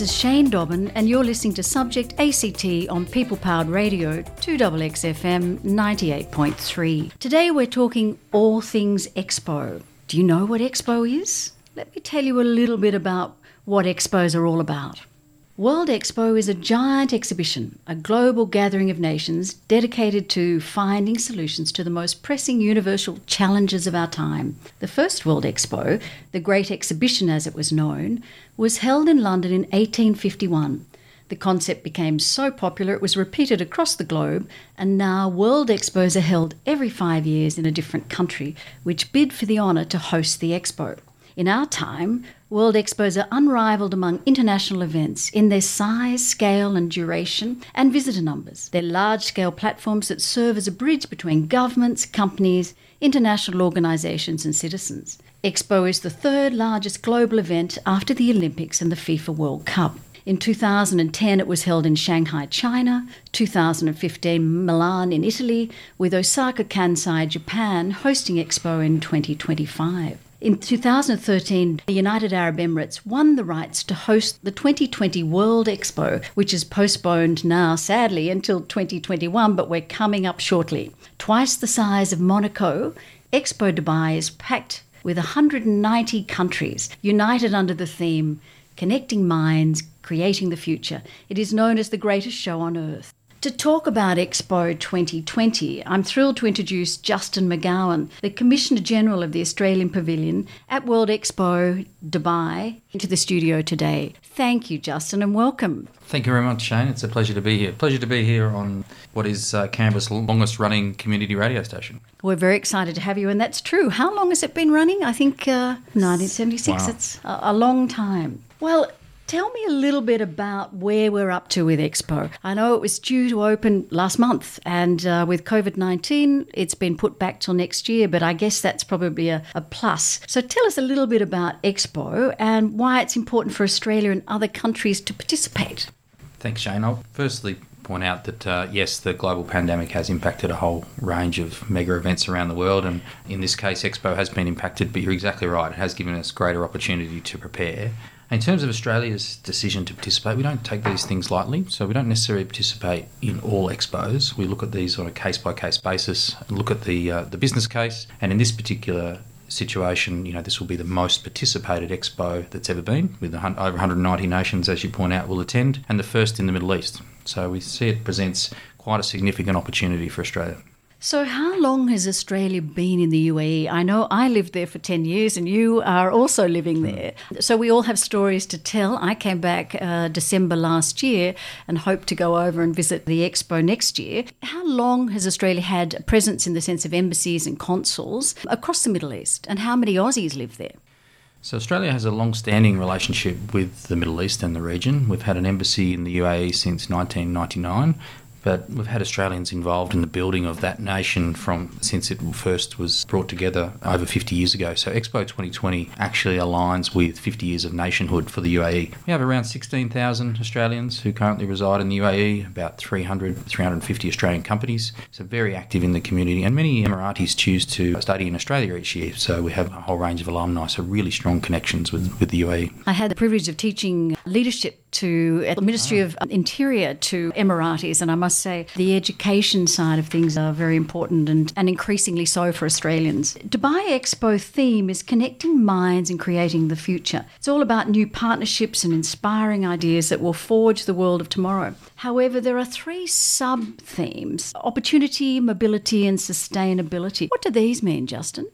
This is Shane Dobbin, and you're listening to Subject ACT on People Powered Radio, 2XXFM 98.3. Today we're talking all things Expo. Do you know what Expo is? Let me tell you a little bit about what expos are all about. World Expo is a giant exhibition, a global gathering of nations dedicated to finding solutions to the most pressing universal challenges of our time. The first World Expo, the Great Exhibition as it was known, was held in London in 1851. The concept became so popular it was repeated across the globe, and now World Expos are held every five years in a different country, which bid for the honour to host the expo. In our time, World Expos are unrivaled among international events in their size, scale, and duration, and visitor numbers. They're large scale platforms that serve as a bridge between governments, companies, international organisations, and citizens. Expo is the third largest global event after the Olympics and the FIFA World Cup. In 2010, it was held in Shanghai, China, 2015, Milan in Italy, with Osaka Kansai, Japan, hosting Expo in 2025. In 2013, the United Arab Emirates won the rights to host the 2020 World Expo, which is postponed now, sadly, until 2021, but we're coming up shortly. Twice the size of Monaco, Expo Dubai is packed with 190 countries united under the theme Connecting Minds, Creating the Future. It is known as the greatest show on earth. To talk about Expo 2020, I'm thrilled to introduce Justin McGowan, the Commissioner General of the Australian Pavilion at World Expo Dubai, into the studio today. Thank you, Justin, and welcome. Thank you very much, Shane. It's a pleasure to be here. Pleasure to be here on what is uh, Canberra's longest running community radio station. We're very excited to have you, and that's true. How long has it been running? I think uh, 1976. Wow. It's a, a long time. Well, Tell me a little bit about where we're up to with Expo. I know it was due to open last month, and uh, with COVID 19, it's been put back till next year, but I guess that's probably a, a plus. So tell us a little bit about Expo and why it's important for Australia and other countries to participate. Thanks, Shane. I'll firstly point out that uh, yes, the global pandemic has impacted a whole range of mega events around the world, and in this case, Expo has been impacted. But you're exactly right; it has given us greater opportunity to prepare. In terms of Australia's decision to participate, we don't take these things lightly. So we don't necessarily participate in all expos. We look at these on a case by case basis and look at the uh, the business case. And in this particular situation, you know, this will be the most participated expo that's ever been, with over 190 nations, as you point out, will attend, and the first in the Middle East. So we see it presents quite a significant opportunity for Australia. So, how long has Australia been in the UAE? I know I lived there for 10 years and you are also living there. So, we all have stories to tell. I came back uh, December last year and hope to go over and visit the expo next year. How long has Australia had a presence in the sense of embassies and consuls across the Middle East? And how many Aussies live there? So, Australia has a long standing relationship with the Middle East and the region. We've had an embassy in the UAE since 1999 but we've had Australians involved in the building of that nation from since it first was brought together over 50 years ago. So Expo 2020 actually aligns with 50 years of nationhood for the UAE. We have around 16,000 Australians who currently reside in the UAE, about 300, 350 Australian companies. So very active in the community, and many Emiratis choose to study in Australia each year. So we have a whole range of alumni, so really strong connections with, with the UAE. I had the privilege of teaching leadership to the Ministry of Interior to Emiratis, and I must say the education side of things are very important and, and increasingly so for Australians. Dubai Expo theme is connecting minds and creating the future. It's all about new partnerships and inspiring ideas that will forge the world of tomorrow. However, there are three sub themes opportunity, mobility, and sustainability. What do these mean, Justin?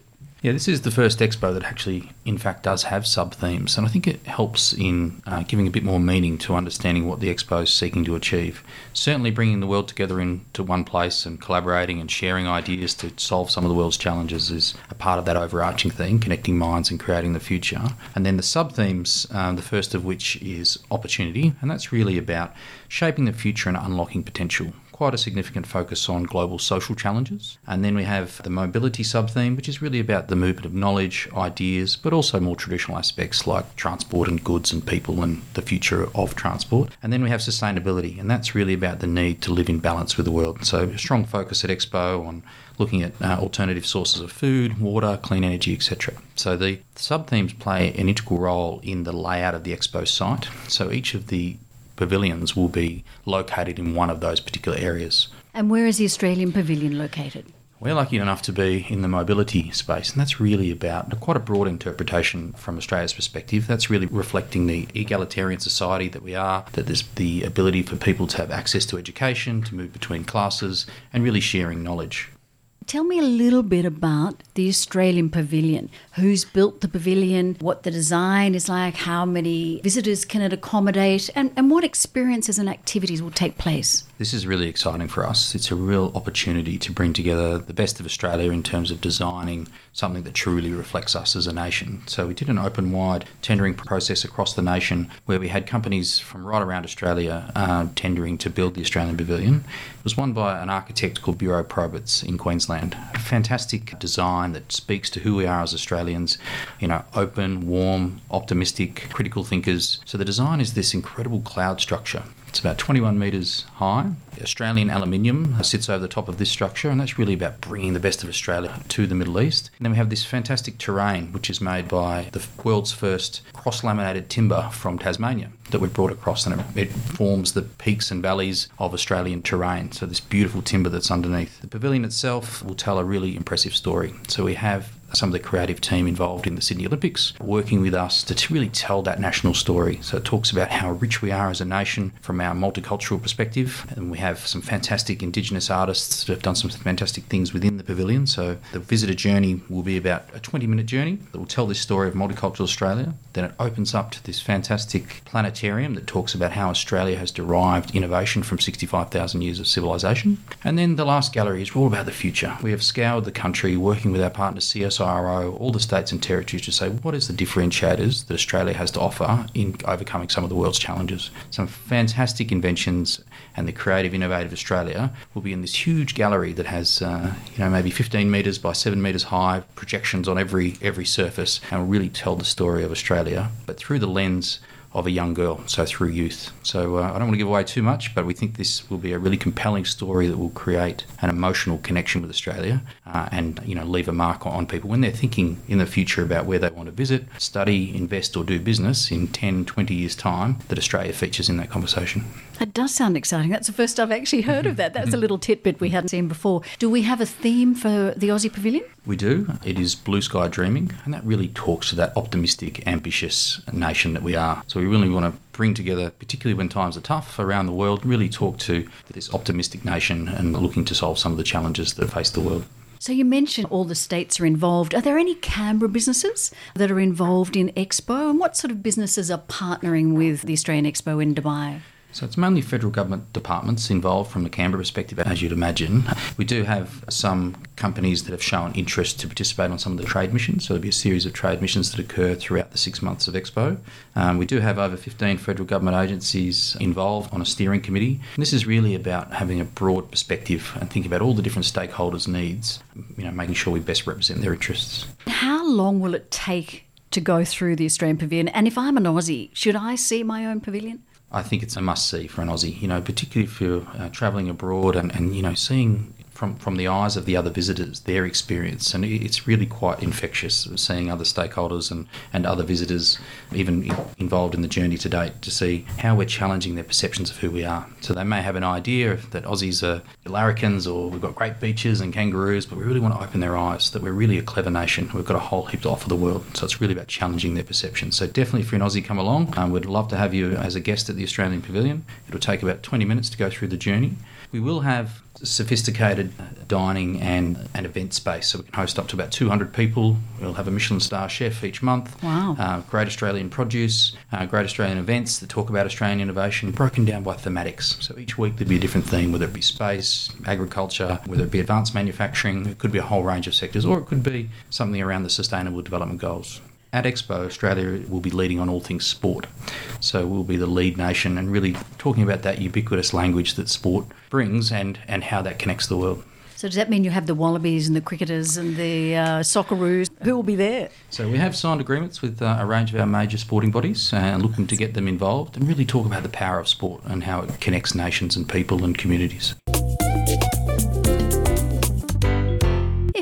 Yeah, this is the first expo that actually, in fact, does have sub themes, and I think it helps in uh, giving a bit more meaning to understanding what the expo is seeking to achieve. Certainly, bringing the world together into one place and collaborating and sharing ideas to solve some of the world's challenges is a part of that overarching theme, connecting minds and creating the future. And then the sub themes, um, the first of which is opportunity, and that's really about shaping the future and unlocking potential quite a significant focus on global social challenges. And then we have the mobility sub theme, which is really about the movement of knowledge, ideas, but also more traditional aspects like transport and goods and people and the future of transport. And then we have sustainability, and that's really about the need to live in balance with the world. So, a strong focus at Expo on looking at uh, alternative sources of food, water, clean energy, etc. So the sub themes play an integral role in the layout of the expo site. So each of the pavilions will be located in one of those particular areas. And where is the Australian pavilion located? We're lucky enough to be in the mobility space, and that's really about quite a broad interpretation from Australia's perspective. That's really reflecting the egalitarian society that we are, that there's the ability for people to have access to education, to move between classes, and really sharing knowledge. Tell me a little bit about the Australian Pavilion. Who's built the pavilion, what the design is like, how many visitors can it accommodate, and, and what experiences and activities will take place? This is really exciting for us. It's a real opportunity to bring together the best of Australia in terms of designing something that truly reflects us as a nation. So we did an open wide tendering process across the nation where we had companies from right around Australia uh, tendering to build the Australian Pavilion. It was won by an architect called Bureau Proberts in Queensland. A fantastic design that speaks to who we are as Australians, you know, open, warm, optimistic, critical thinkers. So the design is this incredible cloud structure it's about 21 metres high. Australian aluminium sits over the top of this structure, and that's really about bringing the best of Australia to the Middle East. And then we have this fantastic terrain, which is made by the world's first cross laminated timber from Tasmania that we brought across, and it, it forms the peaks and valleys of Australian terrain. So, this beautiful timber that's underneath. The pavilion itself will tell a really impressive story. So, we have some of the creative team involved in the Sydney Olympics, working with us to really tell that national story. So it talks about how rich we are as a nation from our multicultural perspective, and we have some fantastic Indigenous artists that have done some fantastic things within the pavilion. So the visitor journey will be about a 20 minute journey that will tell this story of multicultural Australia. Then it opens up to this fantastic planetarium that talks about how Australia has derived innovation from 65,000 years of civilization. And then the last gallery is all about the future. We have scoured the country working with our partner CSI CSIRO, all the states and territories to say what is the differentiators that Australia has to offer in overcoming some of the world's challenges. Some fantastic inventions and the creative, innovative Australia will be in this huge gallery that has, uh, you know, maybe 15 metres by 7 metres high, projections on every every surface, and really tell the story of Australia, but through the lens of a young girl, so through youth. So uh, I don't want to give away too much, but we think this will be a really compelling story that will create an emotional connection with Australia uh, and you know leave a mark on people when they're thinking in the future about where they want to visit, study, invest, or do business in 10, 20 years' time. That Australia features in that conversation. That does sound exciting. That's the first I've actually heard of that. That's a little tidbit we hadn't seen before. Do we have a theme for the Aussie Pavilion? We do. It is blue sky dreaming, and that really talks to that optimistic, ambitious nation that we are. So we really want to bring together, particularly when times are tough around the world, really talk to this optimistic nation and looking to solve some of the challenges that face the world. So you mentioned all the states are involved. Are there any Canberra businesses that are involved in Expo? And what sort of businesses are partnering with the Australian Expo in Dubai? So it's mainly federal government departments involved from the Canberra perspective, as you'd imagine. We do have some companies that have shown interest to participate on some of the trade missions. So there'll be a series of trade missions that occur throughout the six months of Expo. Um, we do have over 15 federal government agencies involved on a steering committee. And this is really about having a broad perspective and thinking about all the different stakeholders' needs, you know, making sure we best represent their interests. How long will it take to go through the Australian Pavilion? And if I'm an Aussie, should I see my own pavilion? I think it's a must see for an Aussie, you know, particularly if you're uh, travelling abroad and, and, you know, seeing from, from the eyes of the other visitors, their experience. And it's really quite infectious seeing other stakeholders and, and other visitors, even involved in the journey to date, to see how we're challenging their perceptions of who we are. So they may have an idea that Aussies are larrikins or we've got great beaches and kangaroos, but we really want to open their eyes that we're really a clever nation. We've got a whole heap to offer the world. So it's really about challenging their perceptions. So definitely, if you're an Aussie, come along. Um, we'd love to have you as a guest at the Australian Pavilion. It'll take about 20 minutes to go through the journey. We will have sophisticated dining and, and event space. So we can host up to about 200 people. We'll have a Michelin star chef each month. Wow. Uh, great Australian produce, uh, great Australian events that talk about Australian innovation, broken down by thematics. So each week there'd be a different theme, whether it be space, agriculture, whether it be advanced manufacturing. It could be a whole range of sectors, or it could be something around the Sustainable Development Goals. At Expo, Australia will be leading on all things sport. So we'll be the lead nation and really talking about that ubiquitous language that sport brings and, and how that connects the world. So does that mean you have the Wallabies and the cricketers and the uh, Socceroos? Who will be there? So we have signed agreements with uh, a range of our major sporting bodies uh, and looking to get them involved and really talk about the power of sport and how it connects nations and people and communities.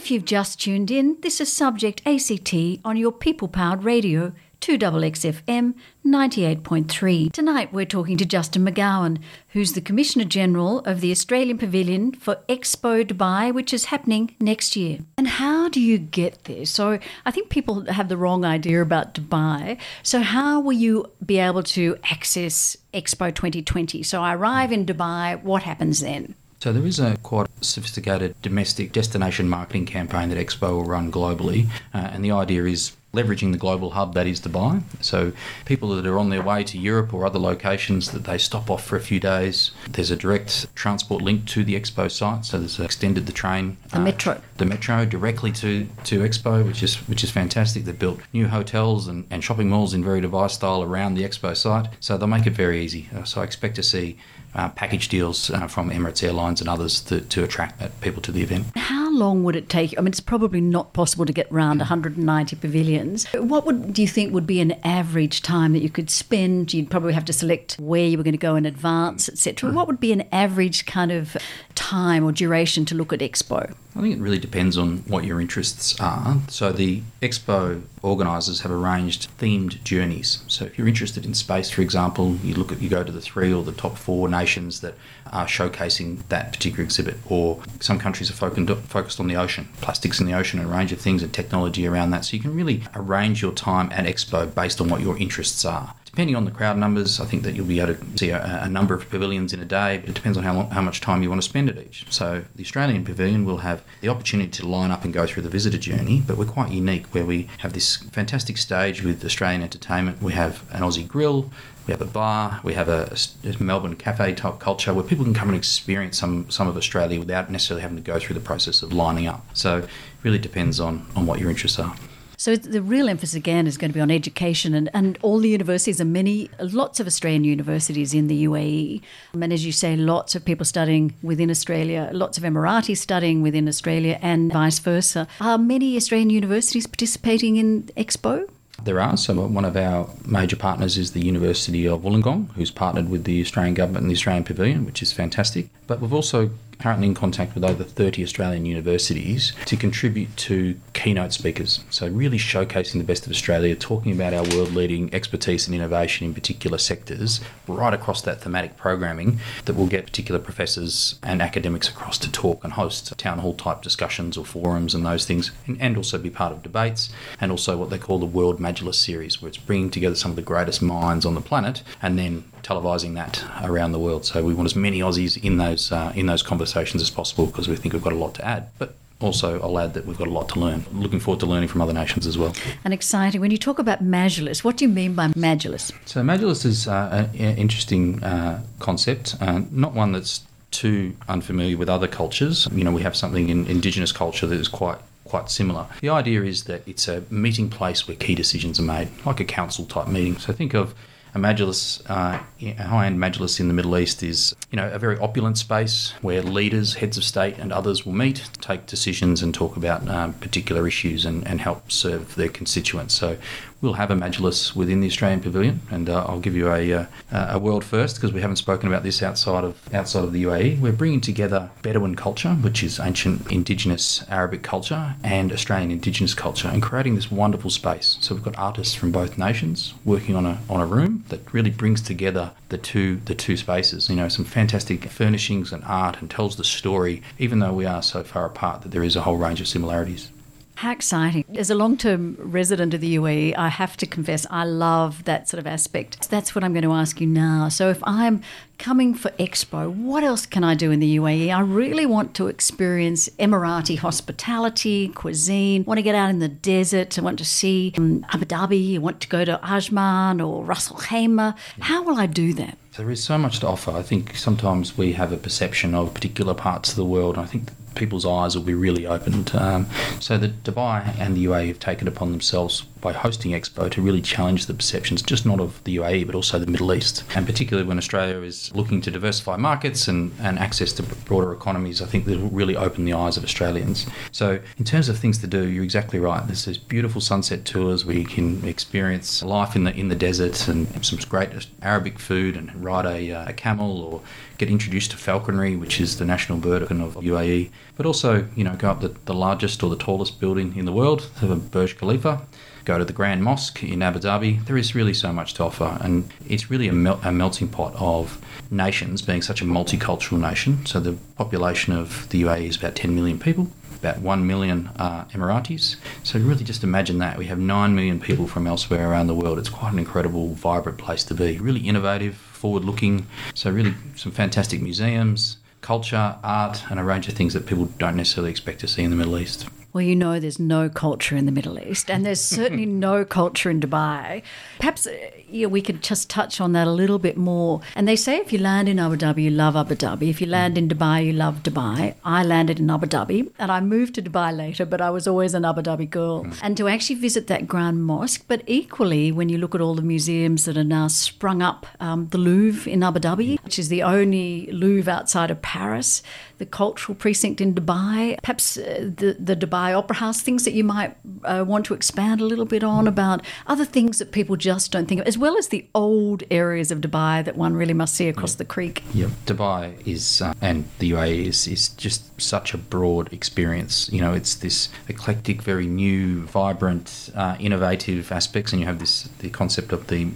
If you've just tuned in, this is Subject ACT on your people powered radio 2XXFM 98.3. Tonight we're talking to Justin McGowan, who's the Commissioner General of the Australian Pavilion for Expo Dubai, which is happening next year. And how do you get there? So I think people have the wrong idea about Dubai. So how will you be able to access Expo 2020? So I arrive in Dubai, what happens then? So there is a quite sophisticated domestic destination marketing campaign that Expo will run globally, uh, and the idea is leveraging the global hub that is Dubai. So people that are on their way to Europe or other locations that they stop off for a few days. There's a direct transport link to the Expo site, so there's extended the train, the uh, metro, the metro directly to to Expo, which is which is fantastic. They've built new hotels and, and shopping malls in very device style around the Expo site, so they'll make it very easy. Uh, so I expect to see uh, package deals uh, from Emirates Airlines and others to, to attract people to the event. How long would it take? I mean, it's probably not possible to get around 190 pavilions. What would do you think would be an average time that you could spend? You'd probably have to select where you were going to go in advance, etc. What would be an average kind of time or duration to look at Expo? I think it really depends on what your interests are. So the Expo organisers have arranged themed journeys. So if you're interested in space, for example, you look at you go to the three or the top four nations that are showcasing that particular exhibit. Or some countries are focused on the ocean, plastics in the ocean, and a range of things and technology around that. So you can really arrange your time at Expo based on what your interests are. Depending on the crowd numbers, I think that you'll be able to see a, a number of pavilions in a day, but it depends on how, long, how much time you want to spend at each. So the Australian Pavilion will have the opportunity to line up and go through the visitor journey, but we're quite unique where we have this fantastic stage with Australian entertainment. We have an Aussie grill, we have a bar, we have a, a, Melbourne cafe type culture where people can come and experience some, some of Australia without necessarily having to go through the process of lining up. So it really depends on, on what your interests are. So the real emphasis again is going to be on education and, and all the universities and many, lots of Australian universities in the UAE. And as you say, lots of people studying within Australia, lots of Emiratis studying within Australia and vice versa. Are many Australian universities participating in Expo? There are. So, uh, one of our major partners is the University of Wollongong, who's partnered with the Australian Government and the Australian Pavilion, which is fantastic. But we've also currently in contact with over 30 Australian universities to contribute to keynote speakers. So, really showcasing the best of Australia, talking about our world leading expertise and innovation in particular sectors, right across that thematic programming that will get particular professors and academics across to talk and host town hall type discussions or forums and those things, and, and also be part of debates, and also what they call the World Majlis Series, where it's bringing together some of the greatest minds on the planet and then televising that around the world. So we want as many Aussies in those uh, in those conversations as possible because we think we've got a lot to add. But also, I'll add that we've got a lot to learn. Looking forward to learning from other nations as well. And exciting. When you talk about Majlis, what do you mean by Majlis? So Majlis is uh, an interesting uh, concept, uh, not one that's too unfamiliar with other cultures. You know, we have something in Indigenous culture that is quite quite similar. The idea is that it's a meeting place where key decisions are made, like a council type meeting. So think of a majlis, uh, a high-end majlis in the Middle East is, you know, a very opulent space where leaders, heads of state, and others will meet, take decisions, and talk about um, particular issues and, and help serve their constituents. So we'll have a majlis within the Australian Pavilion, and uh, I'll give you a, uh, a world first because we haven't spoken about this outside of outside of the UAE. We're bringing together Bedouin culture, which is ancient Indigenous Arabic culture, and Australian Indigenous culture, and creating this wonderful space. So we've got artists from both nations working on a on a room that really brings together the two the two spaces. You know, some fantastic furnishings and art, and tells the story, even though we are so far apart that there is a whole range of similarities. How exciting. As a long term resident of the UAE, I have to confess I love that sort of aspect. That's what I'm going to ask you now. So, if I'm coming for Expo, what else can I do in the UAE? I really want to experience Emirati hospitality, cuisine, I want to get out in the desert, I want to see um, Abu Dhabi, I want to go to Ajman or Ras Al Khaimah. How will I do that? There is so much to offer. I think sometimes we have a perception of particular parts of the world. I think people's eyes will be really opened. Um, so the Dubai and the UAE have taken upon themselves by hosting Expo to really challenge the perceptions, just not of the UAE, but also the Middle East. And particularly when Australia is looking to diversify markets and, and access to broader economies, I think that will really open the eyes of Australians. So, in terms of things to do, you're exactly right. There's these beautiful sunset tours where you can experience life in the in the desert and some great Arabic food and ride a, uh, a camel or get introduced to falconry, which is the national bird of UAE. But also, you know, go up the, the largest or the tallest building in the world, the Burj Khalifa go to the Grand Mosque in Abu Dhabi. There is really so much to offer, and it's really a, mel- a melting pot of nations, being such a multicultural nation. So the population of the UAE is about 10 million people. About 1 million uh, Emiratis. So, really, just imagine that. We have 9 million people from elsewhere around the world. It's quite an incredible, vibrant place to be. Really innovative, forward looking. So, really, some fantastic museums, culture, art, and a range of things that people don't necessarily expect to see in the Middle East. Well, you know, there's no culture in the Middle East, and there's certainly no culture in Dubai. Perhaps uh, yeah, we could just touch on that a little bit more. And they say if you land in Abu Dhabi, you love Abu Dhabi. If you land in Dubai, you love Dubai. I landed in Abu Dhabi, and I moved to Dubai later, but I was always an Abu Dhabi girl. Mm. And to actually visit that Grand Mosque, but equally, when you look at all the museums that are now sprung up, um, the Louvre in Abu Dhabi, which is the only Louvre outside of Paris, the cultural precinct in Dubai, perhaps uh, the, the Dubai Opera House, things that you might uh, want to expand a little bit on about other things that people just don't think of, as well as the old areas of Dubai that one really must see across the creek. Yeah, Dubai is, uh, and the UAE is, is just such a broad experience. You know, it's this eclectic, very new, vibrant, uh, innovative aspects, and you have this the concept of the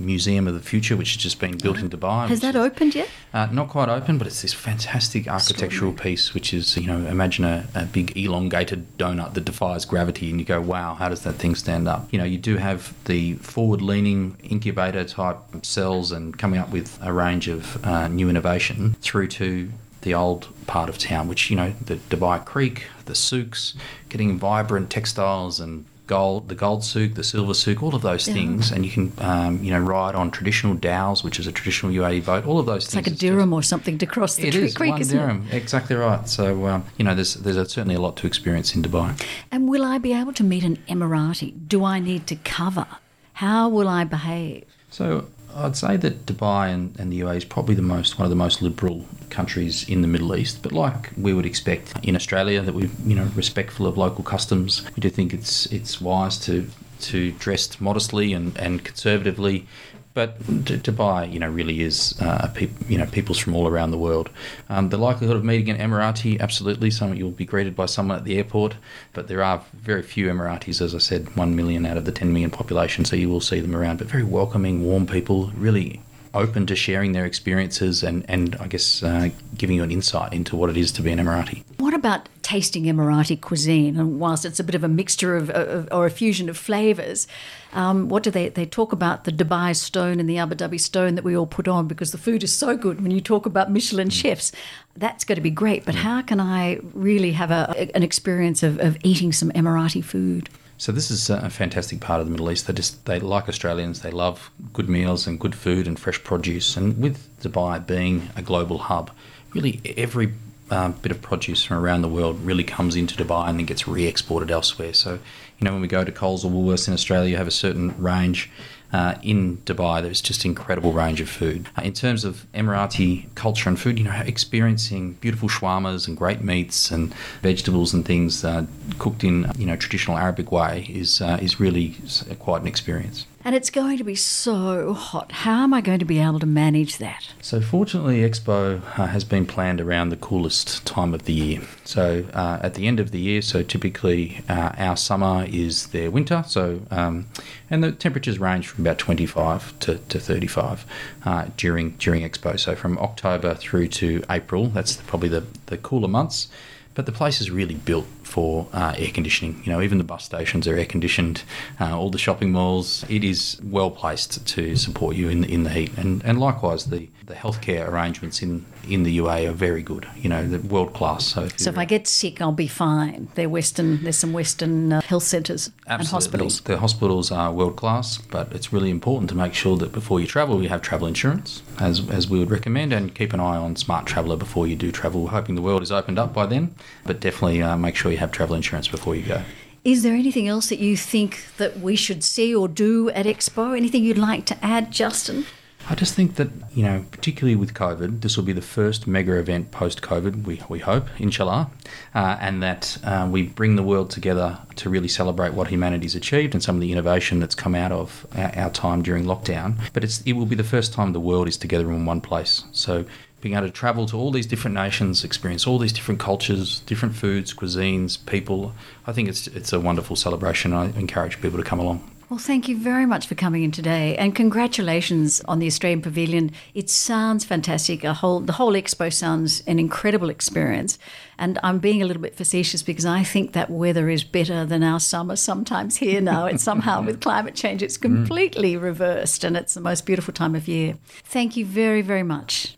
Museum of the Future, which has just been built in Dubai. Has that is, opened yet? Uh, not quite open, but it's this fantastic architectural piece, which is you know, imagine a, a big elongated donut that defies gravity, and you go, wow, how does that thing stand up? You know, you do have the forward-leaning incubator type cells, and coming up with a range of uh, new innovation through to the old part of town, which, you know, the Dubai Creek, the souks, getting vibrant textiles and gold, the gold souk, the silver souk, all of those yeah. things, and you can, um, you know, ride on traditional dhows, which is a traditional UAE boat. All of those it's things. It's like a dirham or something to cross the it is, creek, one isn't dirham. it? Exactly right. So, um, you know, there's there's a, certainly a lot to experience in Dubai. And will I be able to meet an Emirati? Do I need to cover? How will I behave? So I'd say that Dubai and, and the UAE is probably the most one of the most liberal countries in the Middle East. But like we would expect in Australia, that we're you know respectful of local customs. We do think it's it's wise to to dress modestly and, and conservatively but Dubai, you know, really is uh, peop- you know peoples from all around the world. Um, the likelihood of meeting an Emirati, absolutely, some you'll be greeted by someone at the airport, but there are very few Emiratis, as I said, one million out of the 10 million population, so you will see them around. But very welcoming, warm people, really open to sharing their experiences and, and I guess uh, giving you an insight into what it is to be an Emirati. What about tasting Emirati cuisine? And whilst it's a bit of a mixture of, of or a fusion of flavours, um, what do they they talk about the Dubai stone and the Abu Dhabi stone that we all put on because the food is so good. When you talk about Michelin mm. chefs, that's going to be great. But mm. how can I really have a, an experience of, of eating some Emirati food? So this is a fantastic part of the Middle East. They just they like Australians. They love good meals and good food and fresh produce. And with Dubai being a global hub, really every uh, bit of produce from around the world really comes into Dubai and then gets re-exported elsewhere. So you know when we go to Coles or Woolworths in Australia, you have a certain range uh, in Dubai, there's just incredible range of food. Uh, in terms of Emirati culture and food, you know, experiencing beautiful shawarmas and great meats and vegetables and things uh, cooked in you know traditional Arabic way is uh, is really quite an experience and it's going to be so hot. How am I going to be able to manage that? So, fortunately, Expo uh, has been planned around the coolest time of the year. So, uh, at the end of the year, so typically uh, our summer is their winter. So, um, and the temperatures range from about 25 to, to 35 uh, during during Expo. So, from October through to April, that's probably the, the cooler months. But the place is really built for uh, air conditioning. You know, even the bus stations are air conditioned. Uh, all the shopping malls, it is well placed to support you in in the heat. And and likewise, the the healthcare arrangements in in the UA are very good. You know, the world class. So if, so if I get sick, I'll be fine. They're Western. There's some Western uh, health centres and hospitals. The hospitals are world class, but it's really important to make sure that before you travel, you have travel insurance, as as we would recommend, and keep an eye on Smart Traveller before you do travel. We're hoping the world is opened up by then, but definitely uh, make sure you have travel insurance before you go. Is there anything else that you think that we should see or do at Expo? Anything you'd like to add, Justin? I just think that, you know, particularly with COVID, this will be the first mega event post COVID, we, we hope, inshallah, uh, and that uh, we bring the world together to really celebrate what humanity's achieved and some of the innovation that's come out of our, our time during lockdown. But it's, it will be the first time the world is together in one place. So being able to travel to all these different nations, experience all these different cultures, different foods, cuisines, people, I think it's, it's a wonderful celebration. I encourage people to come along. Well, thank you very much for coming in today, and congratulations on the Australian Pavilion. It sounds fantastic. A whole the whole expo sounds an incredible experience, and I'm being a little bit facetious because I think that weather is better than our summer sometimes here now. It's somehow with climate change, it's mm. completely reversed, and it's the most beautiful time of year. Thank you very, very much.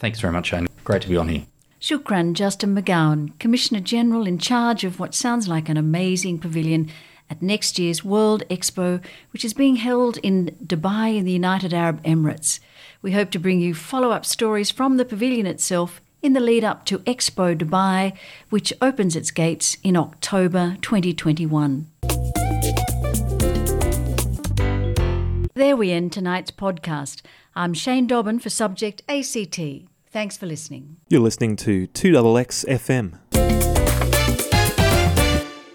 Thanks very much, Shane. Great to be on here. Shukran Justin McGowan, Commissioner General in charge of what sounds like an amazing pavilion at next year's World Expo, which is being held in Dubai in the United Arab Emirates. We hope to bring you follow up stories from the pavilion itself in the lead up to Expo Dubai, which opens its gates in October 2021. There we end tonight's podcast. I'm Shane Dobbin for Subject ACT. Thanks for listening. You're listening to 2XX FM